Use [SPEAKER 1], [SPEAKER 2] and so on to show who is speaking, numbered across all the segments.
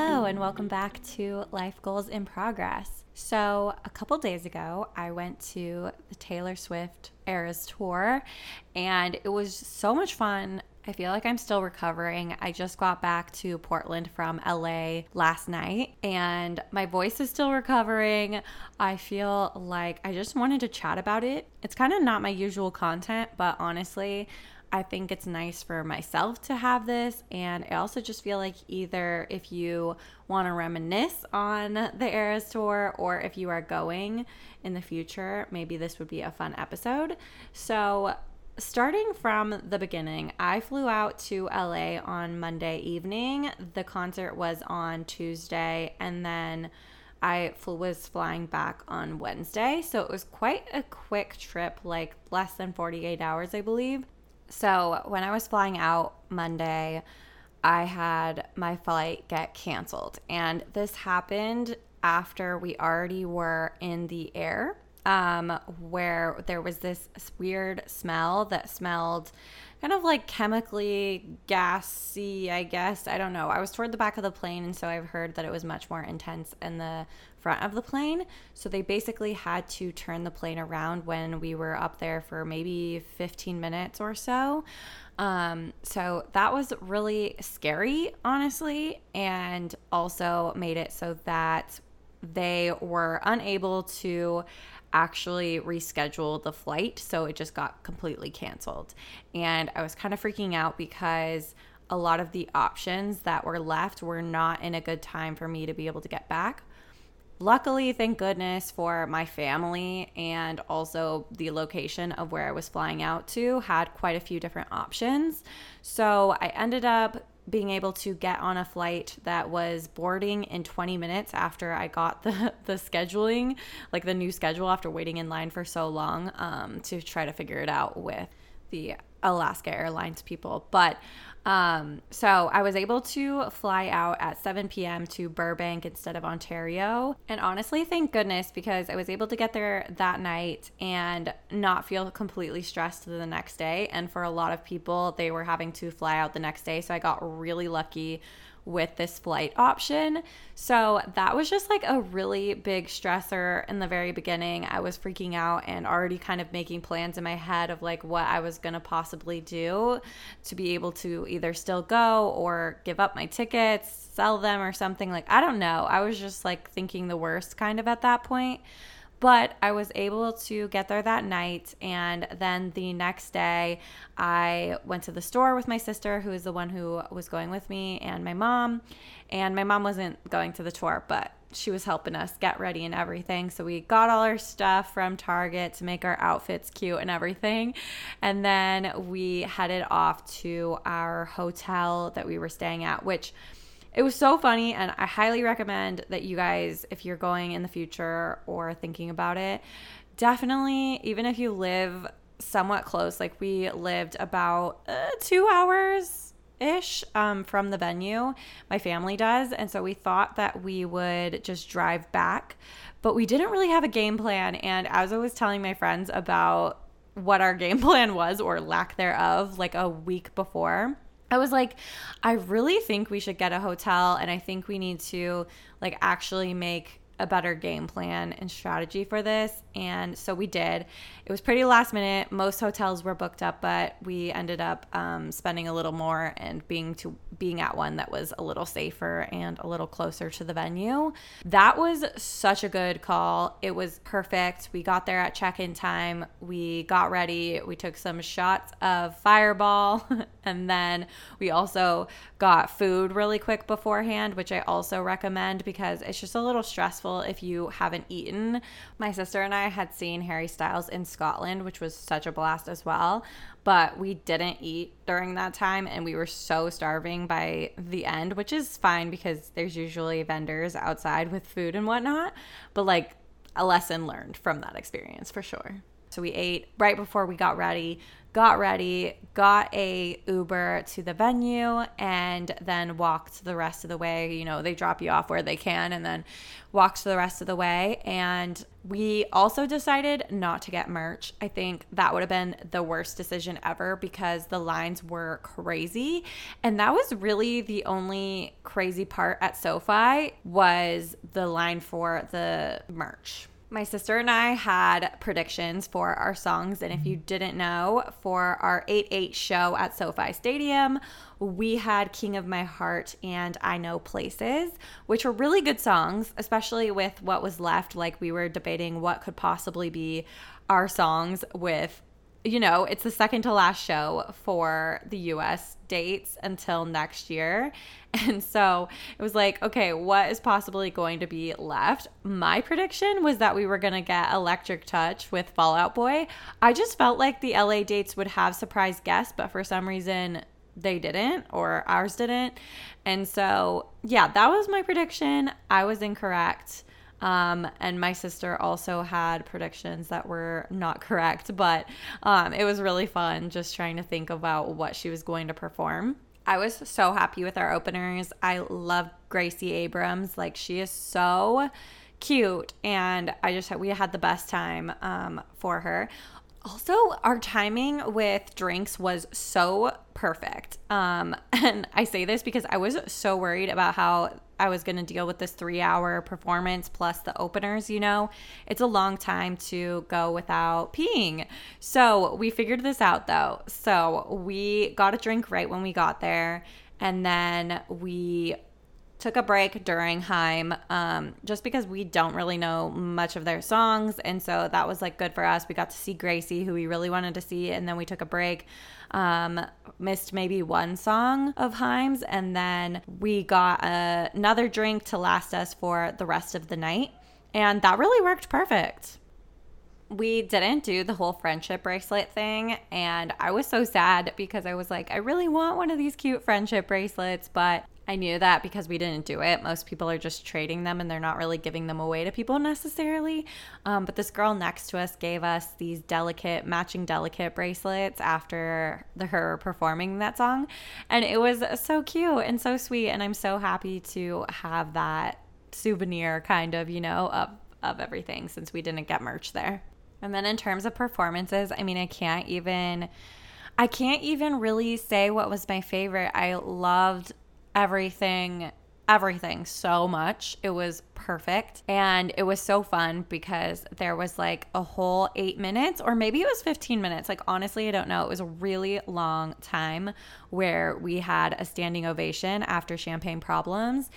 [SPEAKER 1] Hello, and welcome back to Life Goals in Progress. So, a couple days ago, I went to the Taylor Swift Eras tour, and it was so much fun. I feel like I'm still recovering. I just got back to Portland from LA last night and my voice is still recovering. I feel like I just wanted to chat about it. It's kind of not my usual content, but honestly, I think it's nice for myself to have this. And I also just feel like either if you want to reminisce on the Eras tour or if you are going in the future, maybe this would be a fun episode. So, starting from the beginning, I flew out to LA on Monday evening. The concert was on Tuesday, and then I was flying back on Wednesday. So it was quite a quick trip, like less than 48 hours, I believe. So when I was flying out Monday, I had my flight get canceled. And this happened after we already were in the air, um, where there was this weird smell that smelled kind of like chemically gassy, I guess. I don't know. I was toward the back of the plane, and so I've heard that it was much more intense in the front of the plane. So they basically had to turn the plane around when we were up there for maybe 15 minutes or so. Um, so that was really scary, honestly, and also made it so that they were unable to actually rescheduled the flight. So it just got completely canceled. And I was kind of freaking out because a lot of the options that were left were not in a good time for me to be able to get back. Luckily, thank goodness for my family and also the location of where I was flying out to had quite a few different options. So I ended up being able to get on a flight that was boarding in 20 minutes after I got the, the scheduling, like the new schedule after waiting in line for so long um, to try to figure it out with the Alaska Airlines people. But um, so I was able to fly out at 7 p.m. to Burbank instead of Ontario. And honestly, thank goodness because I was able to get there that night and not feel completely stressed the next day. And for a lot of people, they were having to fly out the next day. So I got really lucky with this flight option. So that was just like a really big stressor in the very beginning. I was freaking out and already kind of making plans in my head of like what I was going to possibly do to be able to either still go or give up my tickets, sell them or something. Like, I don't know. I was just like thinking the worst kind of at that point. But I was able to get there that night. And then the next day, I went to the store with my sister, who is the one who was going with me, and my mom. And my mom wasn't going to the tour, but she was helping us get ready and everything. So we got all our stuff from Target to make our outfits cute and everything. And then we headed off to our hotel that we were staying at, which it was so funny and i highly recommend that you guys if you're going in the future or thinking about it definitely even if you live somewhat close like we lived about uh, two hours ish um, from the venue. My family does and so we thought that we would just drive back but we didn't really have a game plan. And as i was telling my friends about what our game plan was or lack thereof like a week before I was like, I really think we should get a hotel and I think we need to like actually make a better game plan and strategy for this. And so we did. It was pretty last minute. Most hotels were booked up, but we ended up um, spending a little more and being to being at one that was a little safer and a little closer to the venue. That was such a good call. It was perfect. We got there at check-in time. We got ready. We took some shots of Fireball, and then we also got food really quick beforehand, which I also recommend because it's just a little stressful if you haven't eaten. My sister and I had seen Harry Styles in Scotland, which was such a blast as well, but we didn't eat during that time and we were so starving by the end, which is fine because there's usually vendors outside with food and whatnot, but like a lesson learned from that experience for sure. So we ate right before we got ready, got ready, got a Uber to the venue, and then walked the rest of the way. You know, they drop you off where they can and then walked the rest of the way. And we also decided not to get merch. I think that would have been the worst decision ever because the lines were crazy. And that was really the only crazy part at SoFi was the line for the merch my sister and I had predictions for our songs. And if you didn't know, for our 8 8 show at SoFi Stadium, we had King of My Heart and I Know Places, which were really good songs, especially with what was left. Like we were debating what could possibly be our songs with you know, it's the second to last show for the US dates until next year. And so it was like, okay, what is possibly going to be left? My prediction was that we were going to get Electric Touch with Fall Out Boy. I just felt like the LA dates would have surprise guests, but for some reason, they didn't or ours didn't. And so, yeah, that was my prediction. I was incorrect. Um, and my sister also had predictions that were not correct, but um, it was really fun just trying to think about what she was going to perform. I was so happy with our openers. I love Gracie Abrams. Like, she is so cute, and I just had, we had the best time um, for her. Also, our timing with drinks was so perfect. Um, and I say this because I was so worried about how I was going to deal with this three hour performance plus the openers, you know, it's a long time to go without peeing. So we figured this out though. So we got a drink right when we got there. And then we took a break during HAIM um, just because we don't really know much of their songs. And so that was like good for us. We got to see Gracie, who we really wanted to see. And then we took a break, um, missed maybe one song of HAIM's. And then we got another drink to last us for the rest of the night. And that really worked perfect we didn't do the whole friendship bracelet thing. And I was so sad because I was like, I really want one of these cute friendship bracelets, but I knew that because we didn't do it. Most people are just trading them and they're not really giving them away to people necessarily. Um, but this girl next to us gave us these delicate, matching delicate bracelets after the, her performing that song. And it was so cute and so sweet. And I'm so happy to have that souvenir kind of, you know, of, of everything since we didn't get merch there. And then in terms of performances, I mean, I can't even. I can't even really say what was my favorite. I loved everything everything so much. It was perfect. And it was so fun because there was like a whole eight minutes, or maybe it was 15 minutes. Like, honestly, I don't know. It was a really long time where we had a standing ovation after Champagne Problems.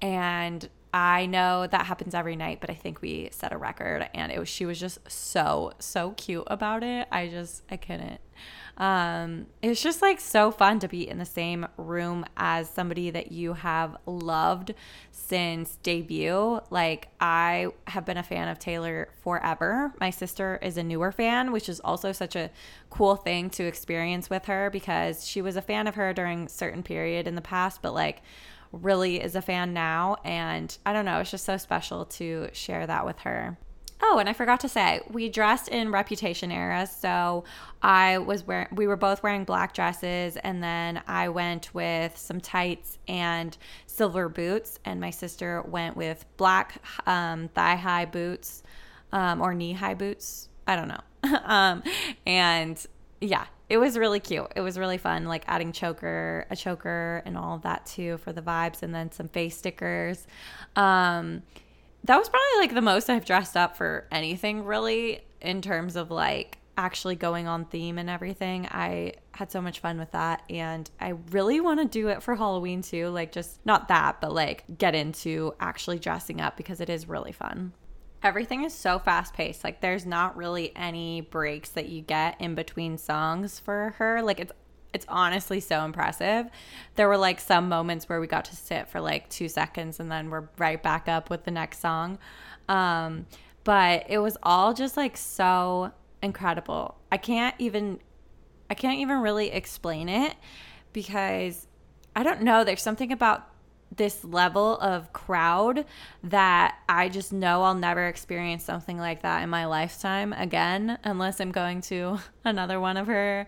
[SPEAKER 1] And I know that happens every night, but I think we set a record and it was she was just so so cute about it. I just I couldn't um, it's just like so fun to be in the same room as somebody that you have loved since debut. Like, I have been a fan of Taylor forever. My sister is a newer fan, which is also such a cool thing to experience with her because she was a fan of her during certain period in the past, but like really is a fan now and I don't know, it's just so special to share that with her. Oh, and I forgot to say, we dressed in Reputation era. So I was wearing, we were both wearing black dresses, and then I went with some tights and silver boots, and my sister went with black um, thigh high boots um, or knee high boots. I don't know. um, and yeah, it was really cute. It was really fun, like adding choker, a choker, and all of that too for the vibes, and then some face stickers. Um, that was probably like the most I've dressed up for anything really in terms of like actually going on theme and everything. I had so much fun with that and I really want to do it for Halloween too, like just not that, but like get into actually dressing up because it is really fun. Everything is so fast paced. Like there's not really any breaks that you get in between songs for her. Like it's it's honestly so impressive. There were like some moments where we got to sit for like two seconds and then we're right back up with the next song. Um, but it was all just like so incredible. I can't even I can't even really explain it because I don't know. There's something about this level of crowd that I just know I'll never experience something like that in my lifetime again unless I'm going to another one of her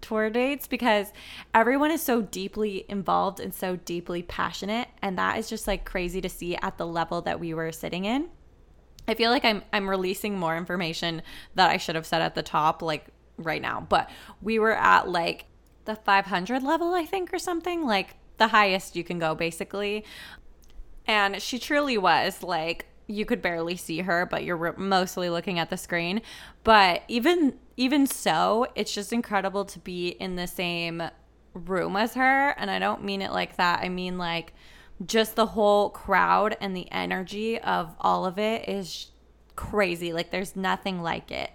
[SPEAKER 1] tour dates because everyone is so deeply involved and so deeply passionate and that is just like crazy to see at the level that we were sitting in. I feel like I'm I'm releasing more information that I should have said at the top like right now, but we were at like the 500 level I think or something, like the highest you can go basically. And she truly was like you could barely see her, but you're mostly looking at the screen. But even even so, it's just incredible to be in the same room as her, and I don't mean it like that. I mean like just the whole crowd and the energy of all of it is crazy. Like there's nothing like it.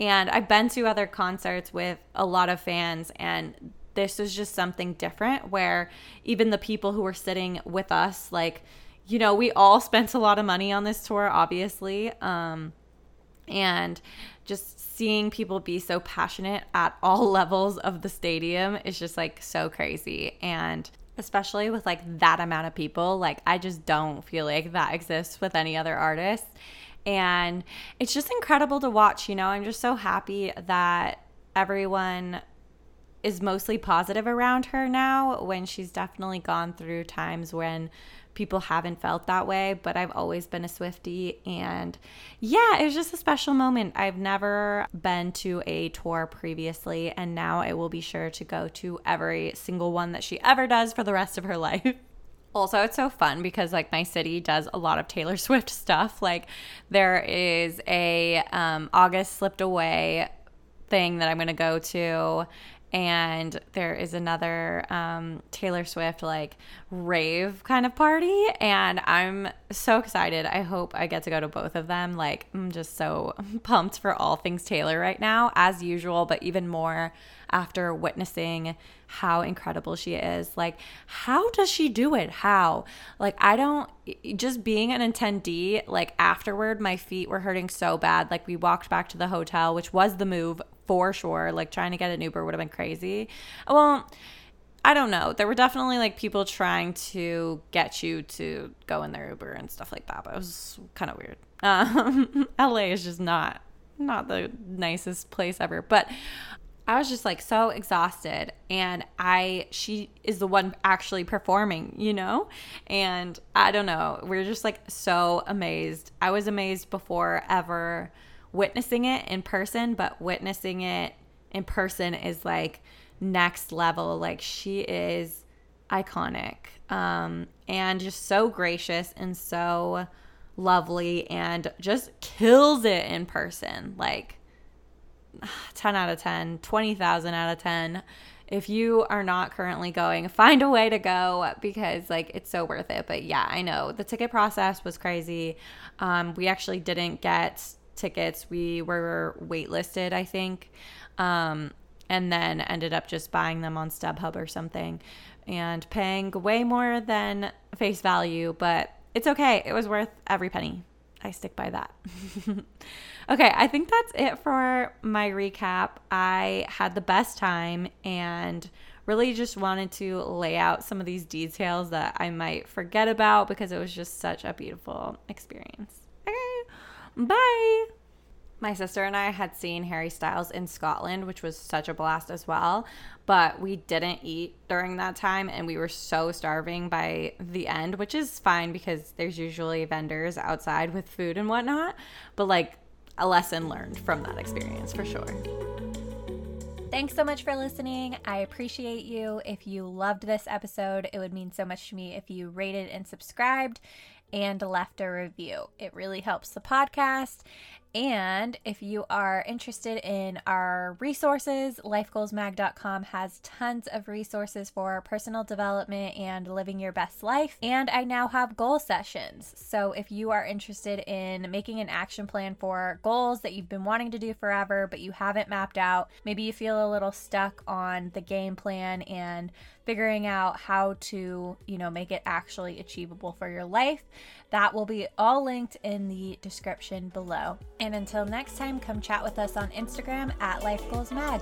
[SPEAKER 1] And I've been to other concerts with a lot of fans and this is just something different where even the people who were sitting with us like you know we all spent a lot of money on this tour obviously um and just seeing people be so passionate at all levels of the stadium is just like so crazy. And especially with like that amount of people like i just don't feel like that exists with any other artist. And it's just incredible to watch you know? I'm just so happy that everyone is mostly positive around her now when she's definitely gone through times when people haven't felt that way, but I've always been a Swifty. And yeah, it was just a special moment. I've never been to a tour previously, and now I will be sure to go to every single one that she ever does for the rest of her life. Also, it's so fun because like my city does a lot of Taylor Swift stuff. Like there is a um, August slipped away thing that I'm going to go to and there is another um, Taylor Swift like rave kind of party, and I'm so excited. I hope I get to go to both of them. Like, I'm just so pumped for all things Taylor right now, as usual, but even more after witnessing how incredible she is. Like, how does she do it? How? Like, I don't, just being an attendee, like, afterward, my feet were hurting so bad. Like, we walked back to the hotel, which was the move for sure. Like trying to get an Uber would have been crazy. Well, I don't know. There were definitely like people trying to get you to go in their Uber and stuff like that, but it was kind of weird. Um, LA is just not not the nicest place ever, but I was just like so exhausted and I she is the one actually performing, you know? And I don't know, we we're just like so amazed. I was amazed before ever witnessing it in person, but witnessing it in person is like next level. Like she is iconic um, and just so gracious and so lovely and just kills it in person. Like 10 out of 10, 20,000 out of 10. If you are not currently going, find a way to go because like it's so worth it. But yeah, I know the ticket process was crazy. Um, we actually didn't get tickets. We were waitlisted, I think, um, and then ended up just buying them on StubHub or something and paying way more than face value, but it's okay. It was worth every penny. I stick by that. okay, I think that's it for my recap. I had the best time and really just wanted to lay out some of these details that I might forget about because it was just such a beautiful experience. Bye. My sister and I had seen Harry Styles in Scotland, which was such a blast as well. But we didn't eat during that time and we were so starving by the end, which is fine because there's usually vendors outside with food and whatnot. But like a lesson learned from that experience for sure. Thanks so much for listening. I appreciate you. If you loved this episode, it would mean so much to me if you rated and subscribed and left a review. It really helps the podcast. And if you are interested in our resources, lifegoalsmag.com has tons of resources for personal development and living your best life. And I now have goal sessions. So if you are interested in making an action plan for goals that you've been wanting to do forever, but you haven't mapped out, maybe you feel a little stuck on the game plan and figuring out how to, you know, make it actually achievable for your life. That will be all linked in the description below. And until next time, come chat with us on Instagram at Life Goals Mag.